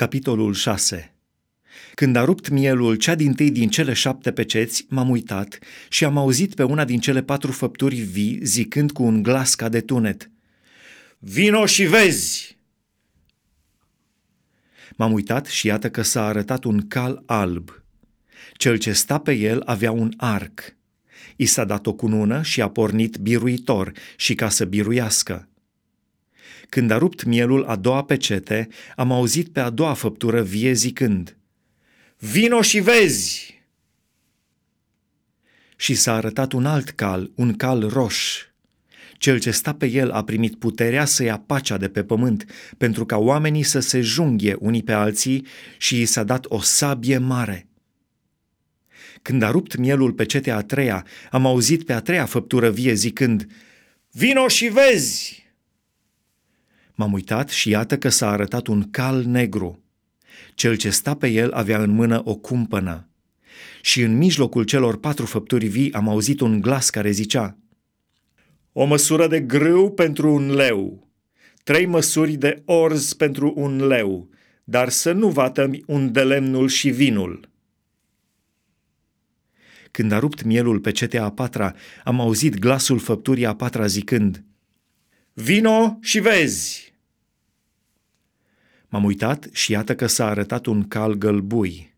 Capitolul 6 Când a rupt mielul cea din tâi din cele șapte peceți, m-am uitat și am auzit pe una din cele patru făpturi vii zicând cu un glas ca de tunet. Vino și vezi! M-am uitat și iată că s-a arătat un cal alb. Cel ce sta pe el avea un arc. I s-a dat o cunună și a pornit biruitor și ca să biruiască. Când a rupt mielul a doua pecete, am auzit pe a doua făptură vie zicând, Vino și vezi! Și s-a arătat un alt cal, un cal roș. Cel ce sta pe el a primit puterea să ia pacea de pe pământ, pentru ca oamenii să se junghie unii pe alții și i s-a dat o sabie mare. Când a rupt mielul pe cetea a treia, am auzit pe a treia făptură vie zicând, Vino și vezi! M-am uitat și iată că s-a arătat un cal negru. Cel ce sta pe el avea în mână o cumpănă. Și în mijlocul celor patru făpturi vii am auzit un glas care zicea, O măsură de grâu pentru un leu, trei măsuri de orz pentru un leu, dar să nu vatămi un de lemnul și vinul. Când a rupt mielul pe cetea a patra, am auzit glasul făpturii a patra zicând, Vino și vezi! M-am uitat și iată că s-a arătat un cal gălbui.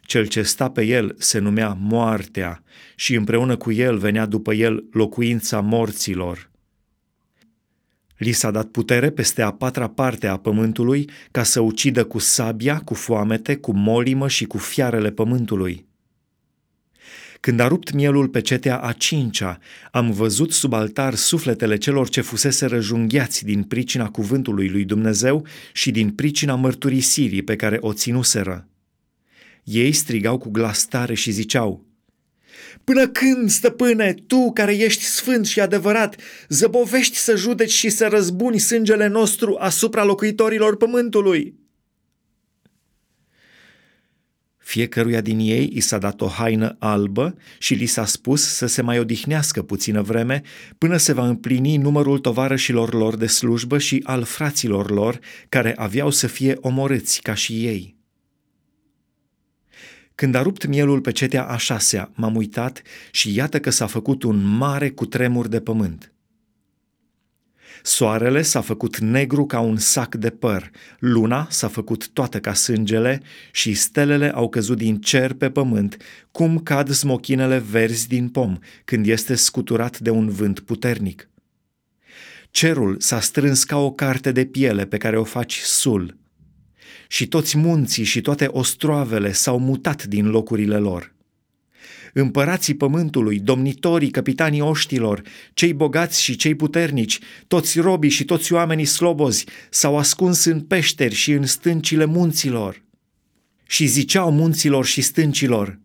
Cel ce sta pe el se numea Moartea și împreună cu el venea după el locuința morților. Li s-a dat putere peste a patra parte a pământului ca să ucidă cu sabia, cu foamete, cu molimă și cu fiarele pământului. Când a rupt mielul pe cetea a cincea, am văzut sub altar sufletele celor ce fusese răjunghiați din pricina cuvântului lui Dumnezeu și din pricina mărturisirii pe care o ținuseră. Ei strigau cu glas tare și ziceau, Până când, stăpâne, tu care ești sfânt și adevărat, zăbovești să judeci și să răzbuni sângele nostru asupra locuitorilor pământului? Fiecăruia din ei i s-a dat o haină albă și li s-a spus să se mai odihnească puțină vreme până se va împlini numărul tovarășilor lor de slujbă și al fraților lor care aveau să fie omorâți ca și ei. Când a rupt mielul pe cetea a șasea, m-am uitat și iată că s-a făcut un mare cutremur de pământ – Soarele s-a făcut negru ca un sac de păr, luna s-a făcut toată ca sângele și stelele au căzut din cer pe pământ, cum cad smochinele verzi din pom când este scuturat de un vânt puternic. Cerul s-a strâns ca o carte de piele pe care o faci sul. Și toți munții și toate ostroavele s-au mutat din locurile lor împărații pământului, domnitorii, capitanii oștilor, cei bogați și cei puternici, toți robii și toți oamenii slobozi s-au ascuns în peșteri și în stâncile munților. Și ziceau munților și stâncilor,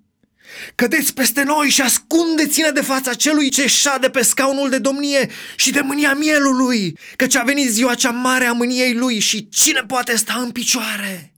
Cădeți peste noi și ascundeți-ne de fața celui ce șade pe scaunul de domnie și de mânia mielului, căci a venit ziua cea mare a mâniei lui și cine poate sta în picioare?"